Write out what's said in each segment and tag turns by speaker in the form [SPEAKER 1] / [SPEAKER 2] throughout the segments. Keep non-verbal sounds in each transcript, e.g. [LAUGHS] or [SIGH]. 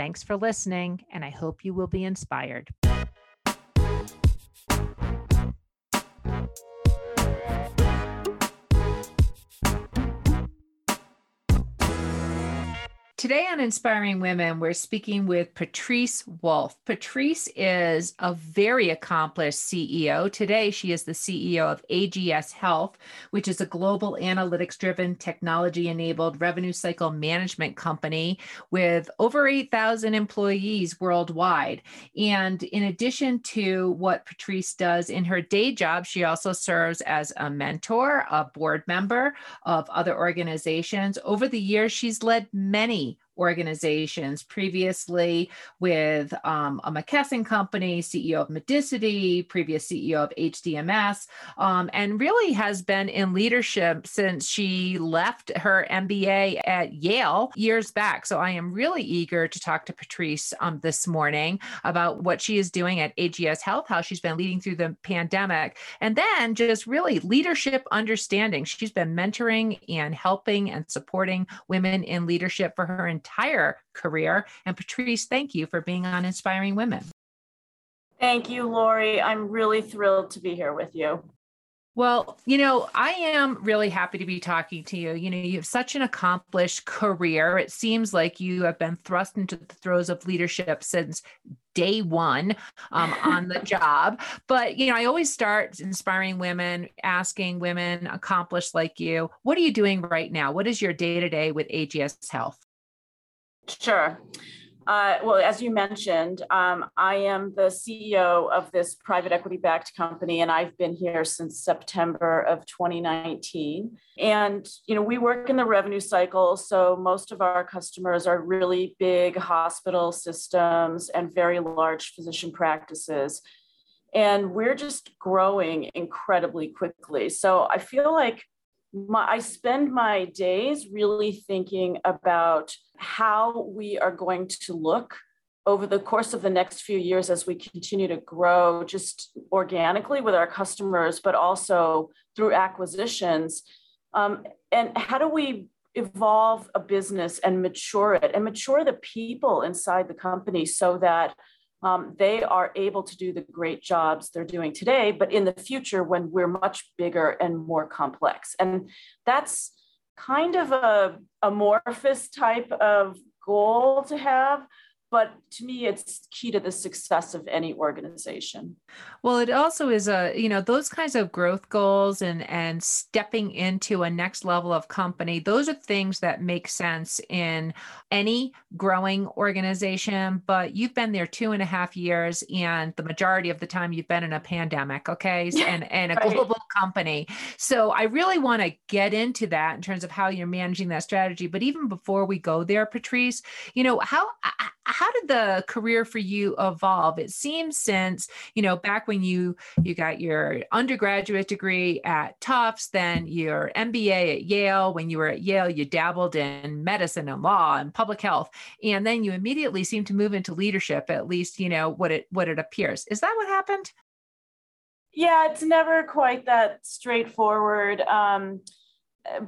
[SPEAKER 1] Thanks for listening, and I hope you will be inspired. Today on Inspiring Women, we're speaking with Patrice Wolfe. Patrice is a very accomplished CEO. Today, she is the CEO of AGS Health, which is a global analytics driven, technology enabled revenue cycle management company with over 8,000 employees worldwide. And in addition to what Patrice does in her day job, she also serves as a mentor, a board member of other organizations. Over the years, she's led many organizations previously with um, a McKesson company, CEO of Medicity, previous CEO of HDMS, um, and really has been in leadership since she left her MBA at Yale years back. So I am really eager to talk to Patrice um, this morning about what she is doing at AGS Health, how she's been leading through the pandemic, and then just really leadership understanding. She's been mentoring and helping and supporting women in leadership for her entire entire career. And Patrice, thank you for being on Inspiring Women.
[SPEAKER 2] Thank you, Lori. I'm really thrilled to be here with you.
[SPEAKER 1] Well, you know, I am really happy to be talking to you. You know, you have such an accomplished career. It seems like you have been thrust into the throes of leadership since day one um, on the [LAUGHS] job. But, you know, I always start inspiring women, asking women accomplished like you, what are you doing right now? What is your day to day with AGS Health?
[SPEAKER 2] Sure. Uh, well, as you mentioned, um, I am the CEO of this private equity backed company, and I've been here since September of 2019. And, you know, we work in the revenue cycle. So most of our customers are really big hospital systems and very large physician practices. And we're just growing incredibly quickly. So I feel like my, I spend my days really thinking about how we are going to look over the course of the next few years as we continue to grow just organically with our customers, but also through acquisitions. Um, and how do we evolve a business and mature it and mature the people inside the company so that um, they are able to do the great jobs they're doing today, but in the future when we're much bigger and more complex. And that's kind of a amorphous type of goal to have, but to me it's key to the success of any organization.
[SPEAKER 1] Well it also is a you know those kinds of growth goals and and stepping into a next level of company those are things that make sense in any growing organization but you've been there two and a half years and the majority of the time you've been in a pandemic okay [LAUGHS] and and a right. global company. So i really want to get into that in terms of how you're managing that strategy. But even before we go there patrice you know how how did the career for you evolve? It seems since, you know, back when you you got your undergraduate degree at Tufts, then your MBA at Yale, when you were at Yale, you dabbled in medicine and law and public health, and then you immediately seem to move into leadership, at least, you know, what it what it appears. Is that what happened?
[SPEAKER 2] Yeah, it's never quite that straightforward. Um,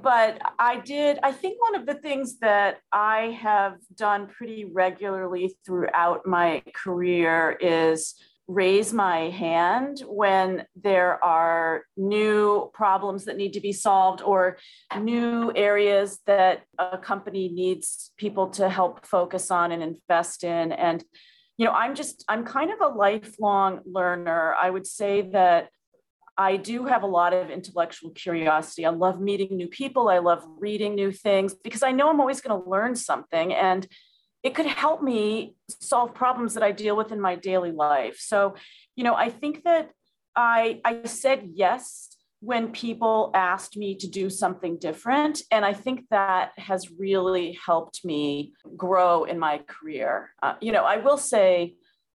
[SPEAKER 2] but I did, I think one of the things that I have done pretty regularly throughout my career is raise my hand when there are new problems that need to be solved or new areas that a company needs people to help focus on and invest in. And, you know, I'm just, I'm kind of a lifelong learner. I would say that I do have a lot of intellectual curiosity. I love meeting new people. I love reading new things because I know I'm always going to learn something and it could help me solve problems that I deal with in my daily life. So, you know, I think that I I said yes when people asked me to do something different. And I think that has really helped me grow in my career. Uh, you know, I will say,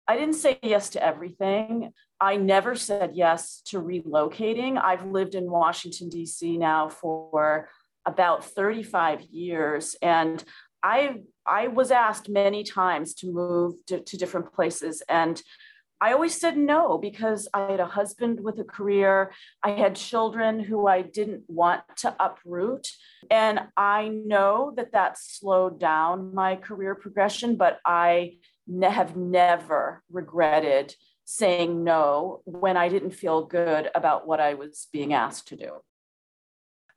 [SPEAKER 2] I didn't say yes to everything. I never said yes to relocating. I've lived in Washington, D.C. now for about 35 years. And I, I was asked many times to move to, to different places. And I always said no because I had a husband with a career. I had children who I didn't want to uproot. And I know that that slowed down my career progression, but I ne- have never regretted saying no when I didn't feel good about what I was being asked to do.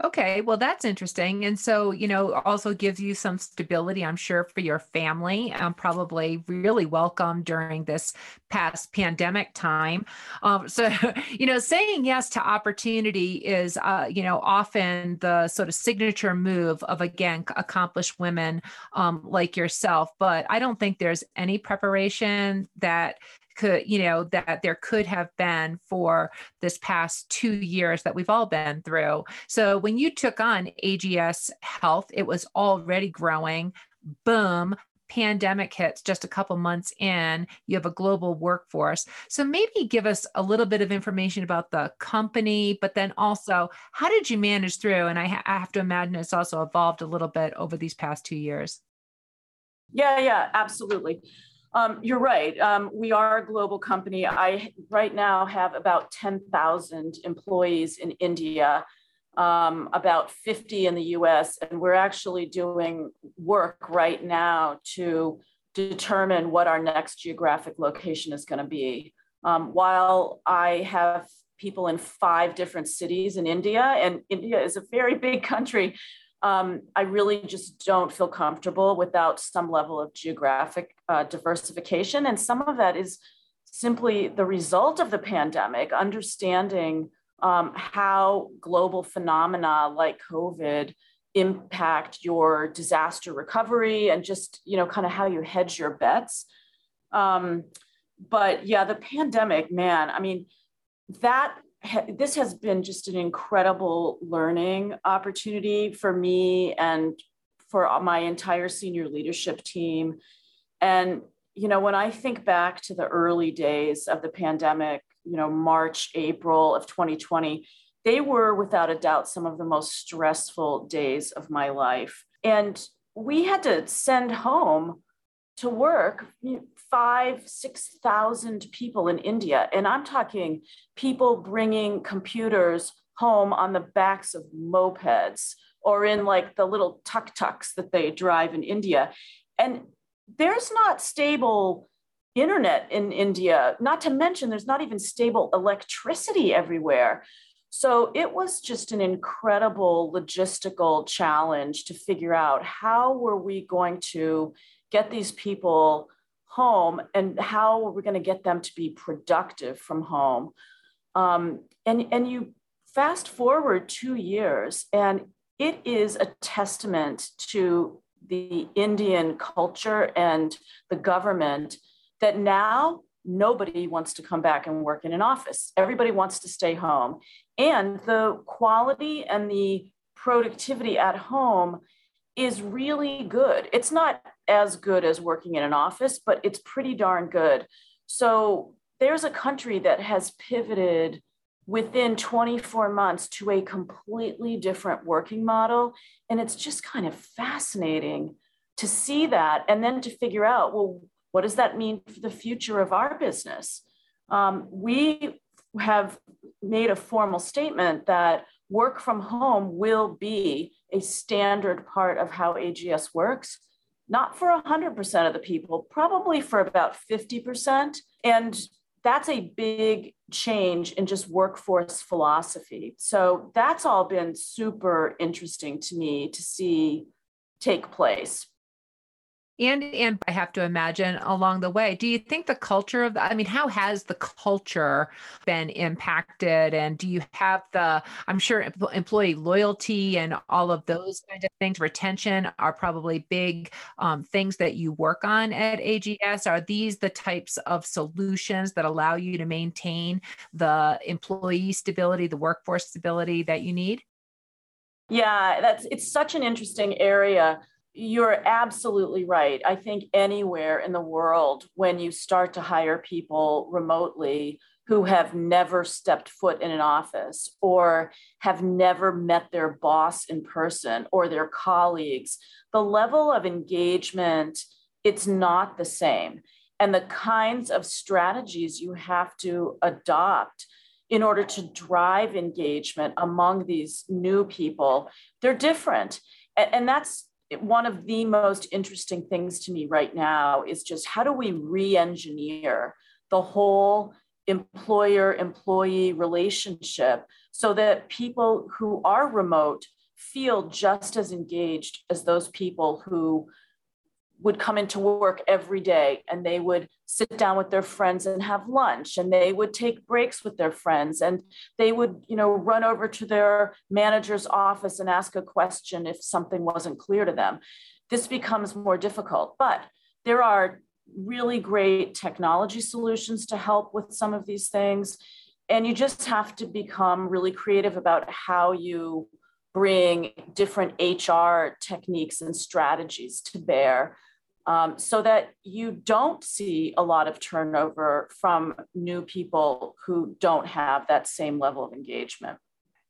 [SPEAKER 1] Okay, well, that's interesting. And so, you know, also gives you some stability, I'm sure, for your family. Um, probably really welcome during this past pandemic time. Um, so, [LAUGHS] you know, saying yes to opportunity is, uh, you know, often the sort of signature move of, again, accomplished women um, like yourself. But I don't think there's any preparation that could you know that there could have been for this past two years that we've all been through. So when you took on ags health it was already growing. Boom pandemic hits just a couple months in. You have a global workforce. So maybe give us a little bit of information about the company but then also how did you manage through? And i, ha- I have to imagine it's also evolved a little bit over these past two years.
[SPEAKER 2] Yeah yeah absolutely um, you're right. Um, we are a global company. I right now have about 10,000 employees in India, um, about 50 in the US, and we're actually doing work right now to determine what our next geographic location is going to be. Um, while I have people in five different cities in India, and India is a very big country, um, I really just don't feel comfortable without some level of geographic uh, diversification. And some of that is simply the result of the pandemic, understanding um, how global phenomena like COVID impact your disaster recovery and just, you know, kind of how you hedge your bets. Um, but yeah, the pandemic, man, I mean, that this has been just an incredible learning opportunity for me and for my entire senior leadership team. And, you know, when I think back to the early days of the pandemic, you know, March, April of 2020, they were without a doubt some of the most stressful days of my life. And we had to send home to work five, 6,000 people in India. And I'm talking people bringing computers home on the backs of mopeds or in like the little tuk tuks that they drive in India. And there's not stable internet in India, not to mention there's not even stable electricity everywhere. So it was just an incredible logistical challenge to figure out how were we going to get these people home and how are we going to get them to be productive from home. Um, and and you fast forward two years and it is a testament to the indian culture and the government that now nobody wants to come back and work in an office. Everybody wants to stay home. And the quality and the productivity at home is really good. It's not as good as working in an office, but it's pretty darn good. So there's a country that has pivoted within 24 months to a completely different working model. And it's just kind of fascinating to see that and then to figure out, well, what does that mean for the future of our business? Um, we have made a formal statement that work from home will be a standard part of how AGS works, not for 100% of the people, probably for about 50%. And that's a big change in just workforce philosophy. So that's all been super interesting to me to see take place.
[SPEAKER 1] And and i have to imagine along the way do you think the culture of the, i mean how has the culture been impacted? And do you have the i'm sure employee loyalty and all of those kind of things retention are probably big um, things that you work on at ags are these the types of solutions that allow you to maintain the employee stability the workforce stability that you need?
[SPEAKER 2] Yeah that's it's such an interesting area you're absolutely right. I think anywhere in the world, when you start to hire people remotely who have never stepped foot in an office or have never met their boss in person or their colleagues, the level of engagement, it's not the same. And the kinds of strategies you have to adopt in order to drive engagement among these new people, they're different. And, that's one of the most interesting things to me right now is just how do we re-engineer the whole employer employee relationship so that people who are remote feel just as engaged as those people who would come into work every day and they would sit down with their friends and have lunch and they would take breaks with their friends and they would you know run over to their manager's office and ask a question if something wasn't clear to them. This becomes more difficult but there are really great technology solutions to help with some of these things and you just have to become really creative about how you bring different HR techniques and strategies to bear um, so that you don't see a lot of turnover from new people who don't have that same level of engagement.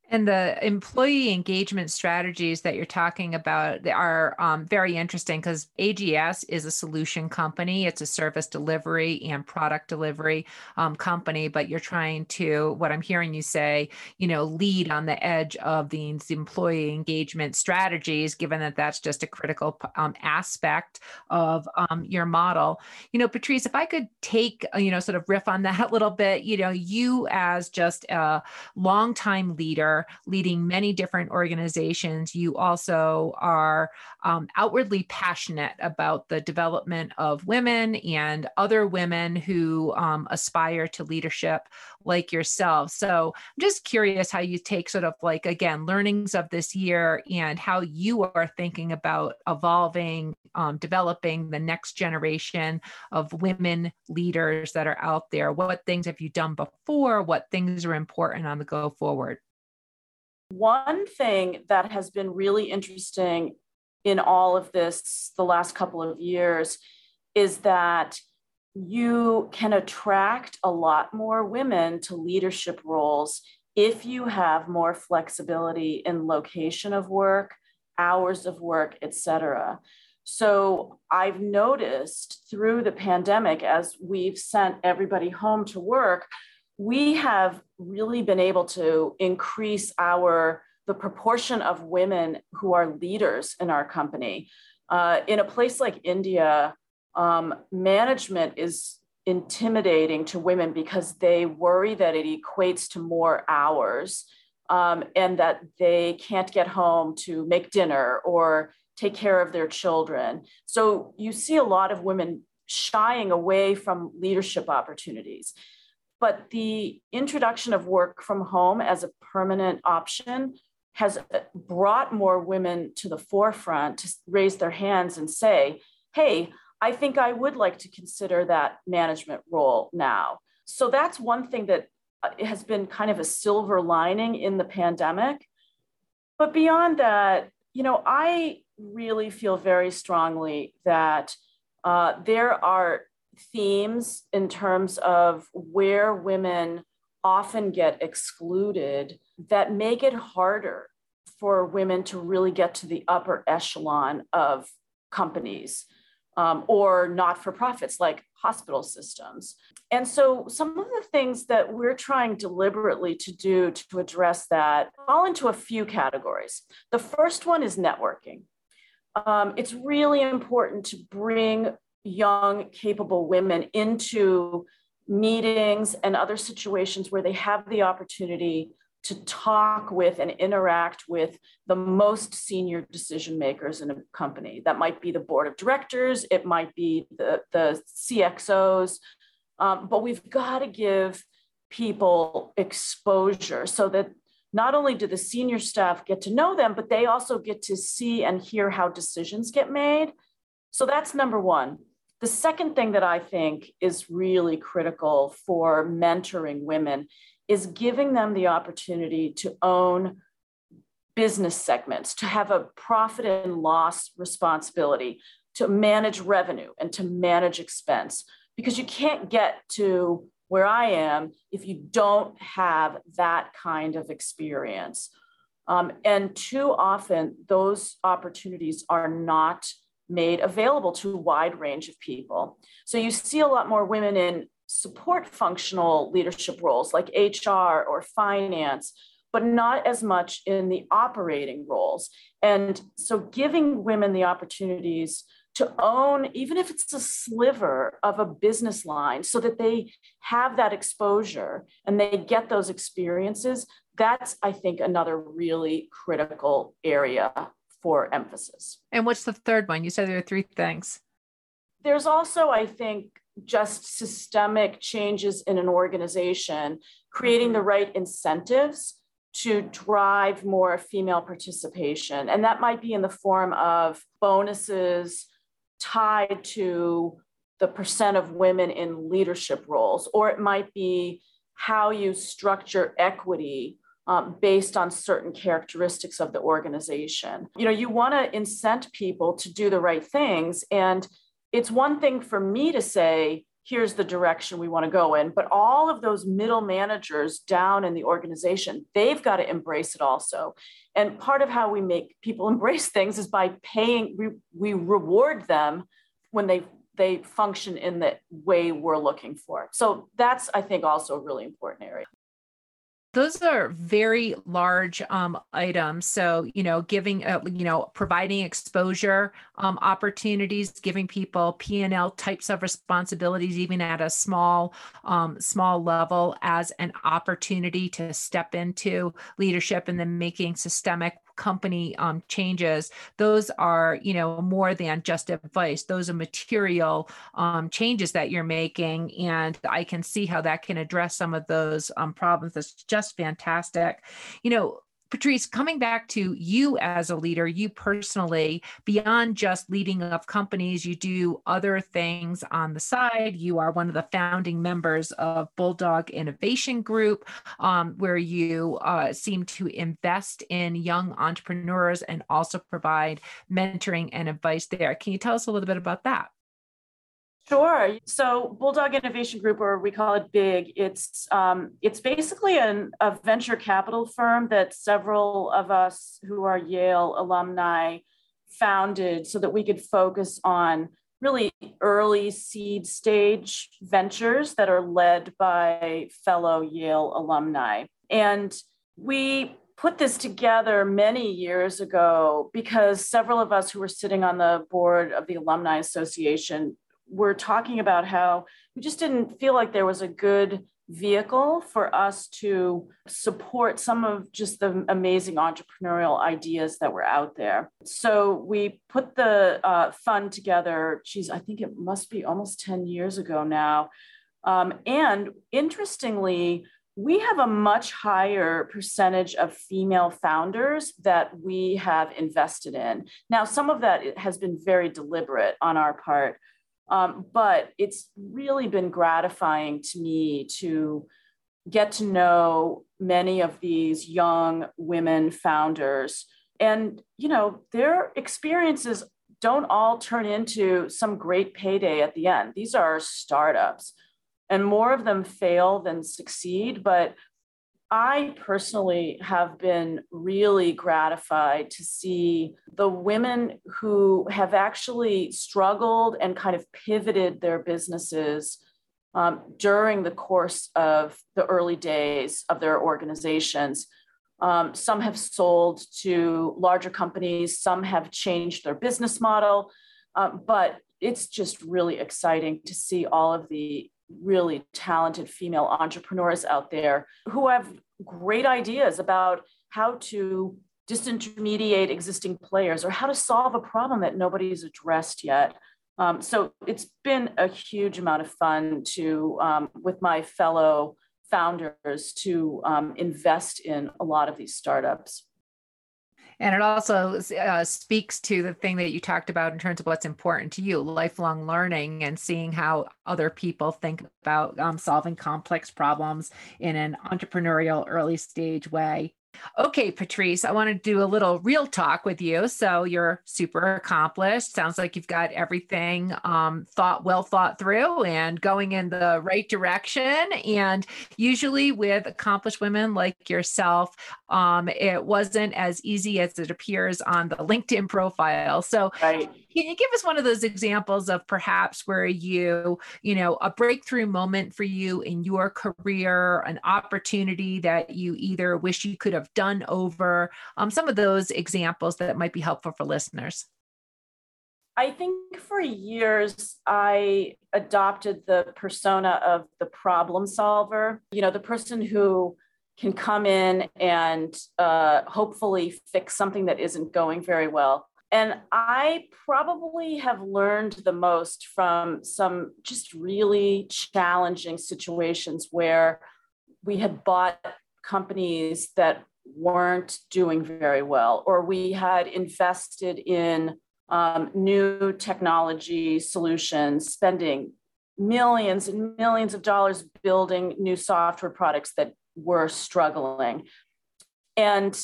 [SPEAKER 1] And the employee engagement strategies that you're talking about are um, very interesting because AGS is a solution company. It's a service delivery and product delivery um, company, but you're trying to, what I'm hearing you say, you know, lead on the edge of these employee engagement strategies, given that that's just a critical um, aspect of um, your model. You know, Patrice, if I could take, uh, you know, sort of riff on that [LAUGHS] a little bit, you know, you as just a longtime leader leading many different organizations, you also are um, outwardly passionate about the development of women and other women who um, aspire to leadership like yourself. So I'm just curious how you take sort of like, again, learnings of this year and how you are thinking about evolving, um, developing the next generation of women leaders that are out there. What things have you done before? What things are important on the go forward?
[SPEAKER 2] One thing that has been really interesting in all of this the last couple of years is that you can attract a lot more women to leadership roles if you have more flexibility in location of work, hours of work, etc. So I've noticed through the pandemic, as we've sent everybody home to work, we have really been able to increase our the proportion of women who are leaders in our company. Uh, in a place like India, um, management is intimidating to women because they worry that it equates to more hours um, and that they can't get home to make dinner or take care of their children. So you see a lot of women shying away from leadership opportunities. But the introduction of work from home as a permanent option has uh, brought more women to the forefront to raise their hands and say, hey, I think I would like to consider that management role now. So that's one thing that uh, has been kind of a silver lining in the pandemic. But beyond that, you know, I really feel very strongly that uh, there are themes in terms of where women often get excluded that make it harder for women to really get to the upper echelon of companies um, or not for profits like hospital systems. And so, some of the things that we're trying deliberately to do to address that fall into a few categories. The first one is networking. Um, it's really important to bring young, capable women into meetings and other situations where they have the opportunity to talk with and interact with the most senior decision makers in a company. That might be the board of directors, it might be the, the CXOs, um, but we've got to give people exposure so that not only do the senior staff get to know them, but they also get to see and hear how decisions get made. So that's number one. The second thing that I think is really critical for mentoring women is giving them the opportunity to own business segments, to have a profit and loss responsibility, to manage revenue and to manage expense. Because you can't get to where I am if you don't have that kind of experience. Um, and too often, those opportunities are not made available to a wide range of people. So you see a lot more women in support functional leadership roles like HR or finance, but not as much in the operating roles. And so giving women the opportunities to own, even if it's a sliver of a business line, so that they have that exposure and they get those experiences, that's, I think, another really critical area for emphasis.
[SPEAKER 1] And what's the third one? You said there are three things.
[SPEAKER 2] There's also, I think, just systemic changes in an organization, creating the right incentives to drive more female participation. And that might be in the form of bonuses tied to the percent of women in leadership roles, or it might be how you structure equity um, based on certain characteristics of the organization. You know, you want to incent people to do the right things. And it's one thing for me to say, here's the direction we want to go in, but all of those middle managers down in the organization, they've got to embrace it also. And part of how we make people [LAUGHS] embrace things is by paying, we, we reward them when they they function in the way we're looking for. So that's, I think, also a really important area
[SPEAKER 1] those are very large um, items. So, you know, giving, uh, you know, providing exposure um, opportunities, giving people P and L types of responsibilities, even at a small, um, small level, as an opportunity to step into leadership, and then making systemic company um, changes, those are, you know, more than just advice. Those are material um, changes that you're making. And I can see how that can address some of those um, problems. That's just fantastic. You know, Patrice, coming back to you as a leader, you personally, beyond just leading of companies, you do other things on the side. You are one of the founding members of Bulldog Innovation Group, um, where you uh, seem to invest in young entrepreneurs and also provide mentoring and advice there. Can you tell us a little bit about that?
[SPEAKER 2] Sure. So Bulldog Innovation Group, or we call it BIG, it's um, it's basically an, a venture capital firm that several of us who are Yale alumni founded so that we could focus on really early seed stage ventures that are led by fellow Yale alumni. And we put this together many years ago because several of us who were sitting on the board of the Alumni Association were talking about how we just didn't feel like there was a good vehicle for us to support some of just the amazing entrepreneurial ideas that were out there. So we put the uh, fund together, geez, I think it must be almost 10 years ago now. Um, and interestingly, we have a much higher percentage of female founders that we have invested in. Now, some of that has been very deliberate on our part. Um, but it's really been gratifying to me to get to know many of these young women founders. And, you know, their experiences don't all turn into some great payday at the end. These are startups, and more of them fail than succeed. But I personally have been really gratified to see the women who have actually struggled and kind of pivoted their businesses um, during the course of the early days of their organizations. Um, some have sold to larger companies, some have changed their business model, um, but it's just really exciting to see all of the really talented female entrepreneurs out there who have great ideas about how to disintermediate existing players or how to solve a problem that nobody's addressed yet. Um, so it's been a huge amount of fun to, um, with my fellow founders, to um, invest in a lot of these startups.
[SPEAKER 1] And it also uh, speaks to the thing that you talked about in terms of what's important to you lifelong learning and seeing how other people think about um, solving complex problems in an entrepreneurial early stage way. Okay, Patrice, I want to do a little real talk with you. So you're super accomplished. Sounds like you've got everything um, thought well thought through and going in the right direction. And usually with accomplished women like yourself, um, it wasn't as easy as it appears on the LinkedIn profile. So right. Can you give us one of those examples of perhaps where you, you know, a breakthrough moment for you in your career, an opportunity that you either wish you could have done over, um, some of those examples that might be helpful for listeners?
[SPEAKER 2] I think for years I adopted the persona of the problem solver, you know, the person who can come in and uh, hopefully fix something that isn't going very well. And I probably have learned the most from some just really challenging situations where we had bought companies that weren't doing very well, or we had invested in um, new technology solutions, spending millions and millions of dollars building new software products that were struggling. And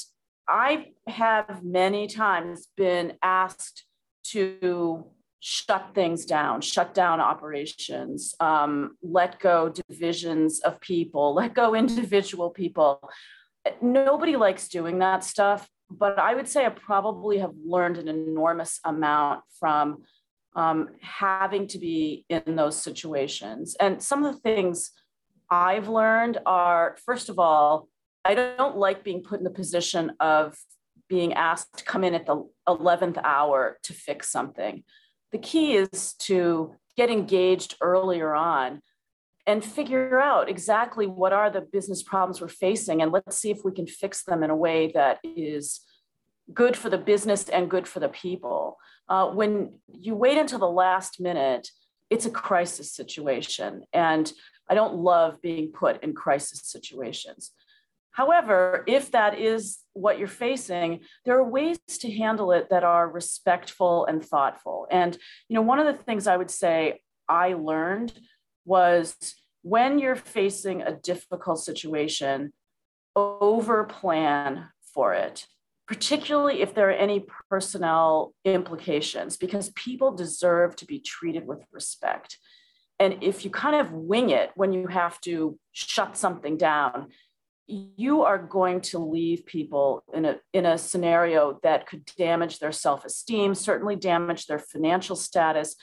[SPEAKER 2] I have many times been asked to shut things down, shut down operations, um, let go divisions of people, [LAUGHS] let go individual people. Nobody likes doing that stuff, but I would say I probably have learned an enormous amount from um, having to be in those situations. And some of the things I've learned are first of all, I don't like being put in the position of being asked to come in at the 11th hour to fix something. The key is to get engaged earlier on and figure out exactly what are the business problems we're facing and let's see if we can fix them in a way that is good for the business and good for the people. Uh, when you wait until the last minute, it's a crisis situation. And I don't love being put in crisis situations. However, if that is what you're facing, there are ways to handle it that are respectful and thoughtful. And you know, one of the things I would say I learned was when you're facing a difficult situation, over plan for it, particularly if there are any personnel implications, because people deserve to be treated with respect. And if you kind of wing it when you have to shut something down, you are going to leave people in a, in a scenario that could damage their self esteem, certainly damage their financial status.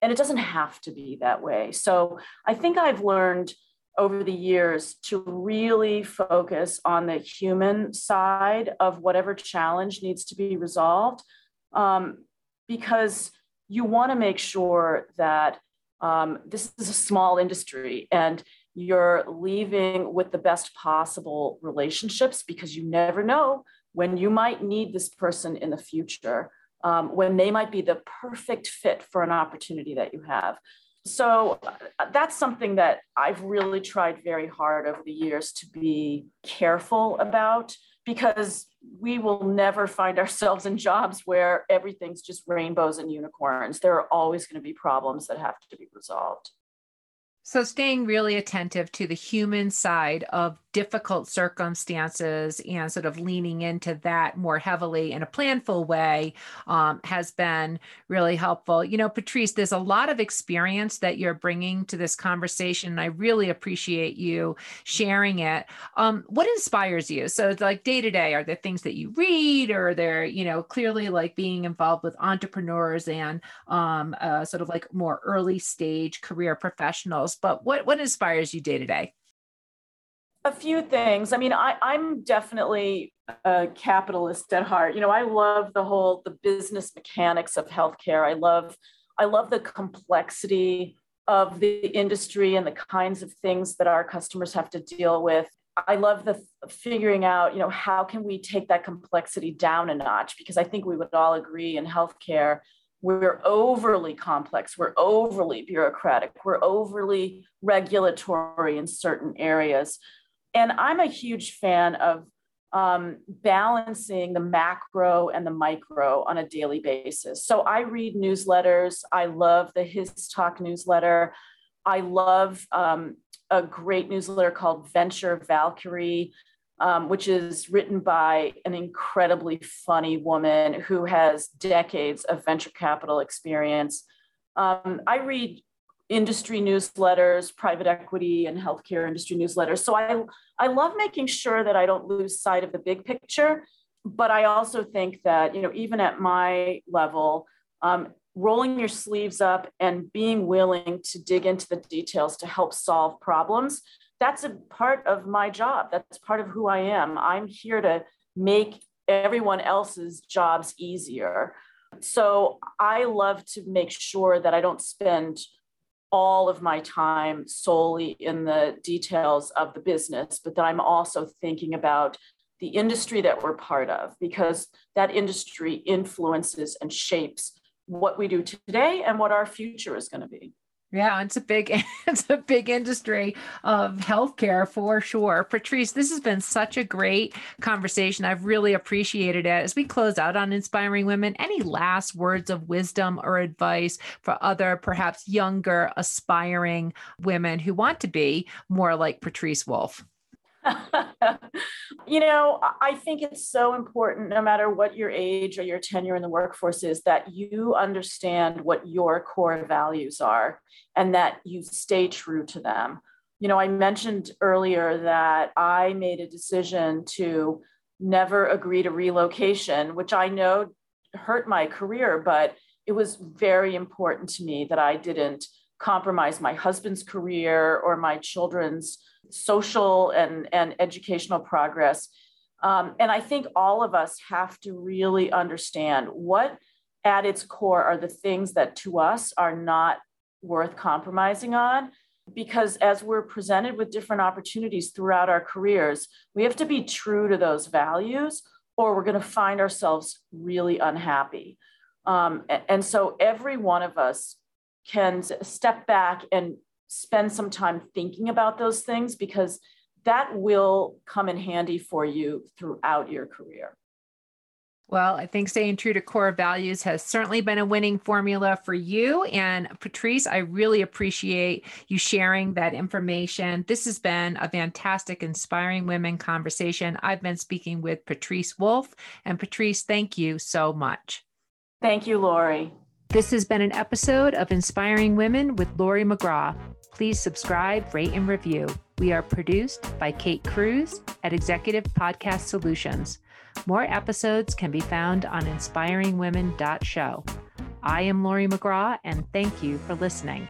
[SPEAKER 2] And it doesn't have to be that way. So I think I've learned over the years to really focus on the human side of whatever challenge needs to be resolved um, because you want to make sure that um, this is a small industry and you're leaving with the best possible relationships because you never know when you might need this person in the future, um, when they might be the perfect fit for an opportunity that you have. So uh, that's something that I've really tried very hard over the years to be careful about because we will never find [LAUGHS] ourselves in jobs where everything's just rainbows and unicorns. There are always going to be problems that have to be resolved.
[SPEAKER 1] So, staying really attentive to the human side of difficult circumstances and sort of leaning into that more heavily in a planful way um, has been really helpful. You know, Patrice, there's a lot of experience that you're bringing to this conversation. And I really appreciate you sharing it. Um, what inspires you? So, it's like day to day, are there things that you read or they're, you know, clearly like being involved with entrepreneurs and um, uh, sort of like more early stage career professionals? But what, what inspires you day to day?
[SPEAKER 2] a few things. I mean, I, I'm definitely a capitalist at heart. You know, I love the whole the business mechanics of healthcare. I love I love the complexity of the industry and the kinds of things that our customers have to deal with. I love the figuring out, you know, how can we take that complexity down a notch? Because I think we would all agree in healthcare, we're overly complex, we're overly bureaucratic, we're overly regulatory in certain areas. And I'm a huge fan of um, balancing the macro and the micro on a daily basis. So I read newsletters. I love the HIStalk newsletter. I love um, a great newsletter called Venture Valkyrie, um, which is written by an incredibly funny woman who has decades of venture capital experience. Um, I read industry newsletters, private equity and healthcare industry newsletters. So I, I love making sure that I don't lose sight of the big picture. But I also think that, you know, even at my level, um, rolling your sleeves up and being willing to dig into the details to help solve problems that's a part of my job. That's part of who i am. I'm here to make everyone else's jobs easier. So i love to make sure that i don't spend all of my time solely in the details of the business but that i'm also thinking about the industry that we're part of because that industry influences and shapes what we do today and what our future is going to be.
[SPEAKER 1] Yeah, it's a big [LAUGHS] it's a big industry of healthcare for sure. Patrice, this has been such a great conversation. I've really appreciated it. As we close out on inspiring women, any last words of wisdom or advice for other perhaps younger aspiring women who want to be more like Patrice Wolfe? [LAUGHS]
[SPEAKER 2] you know, I think it's so important, no matter what your age or your tenure in the workforce is, that you understand what your core values are and that you stay true to them. You know, I mentioned earlier that I made a decision to never agree to relocation, which I know hurt my career, but it was very important to me that I didn't compromise my husband's career or my children's social and, and educational progress. Um, and I think all of us have to really understand what at its core are the things that to us are not worth compromising on. Because as we're presented with different opportunities throughout our careers, we have to be true to those values or we're going to find ourselves really unhappy. Um, and so every one of us can step back and spend some time thinking about those things because that will come in handy for you throughout your career.
[SPEAKER 1] Well, I think staying true to core values has certainly been a winning formula for you. And Patrice, I really appreciate you sharing that information. This has been a fantastic, inspiring women conversation. I've been speaking with Patrice Wolfe. And Patrice, thank you so much.
[SPEAKER 2] Thank you, Lori.
[SPEAKER 1] This has been an episode of Inspiring Women with Lori McGraw. Please subscribe, rate, and review. We are produced by Kate Cruz at Executive Podcast Solutions. More episodes can be found on inspiringwomen.show. I am Lori McGraw, and thank you for listening.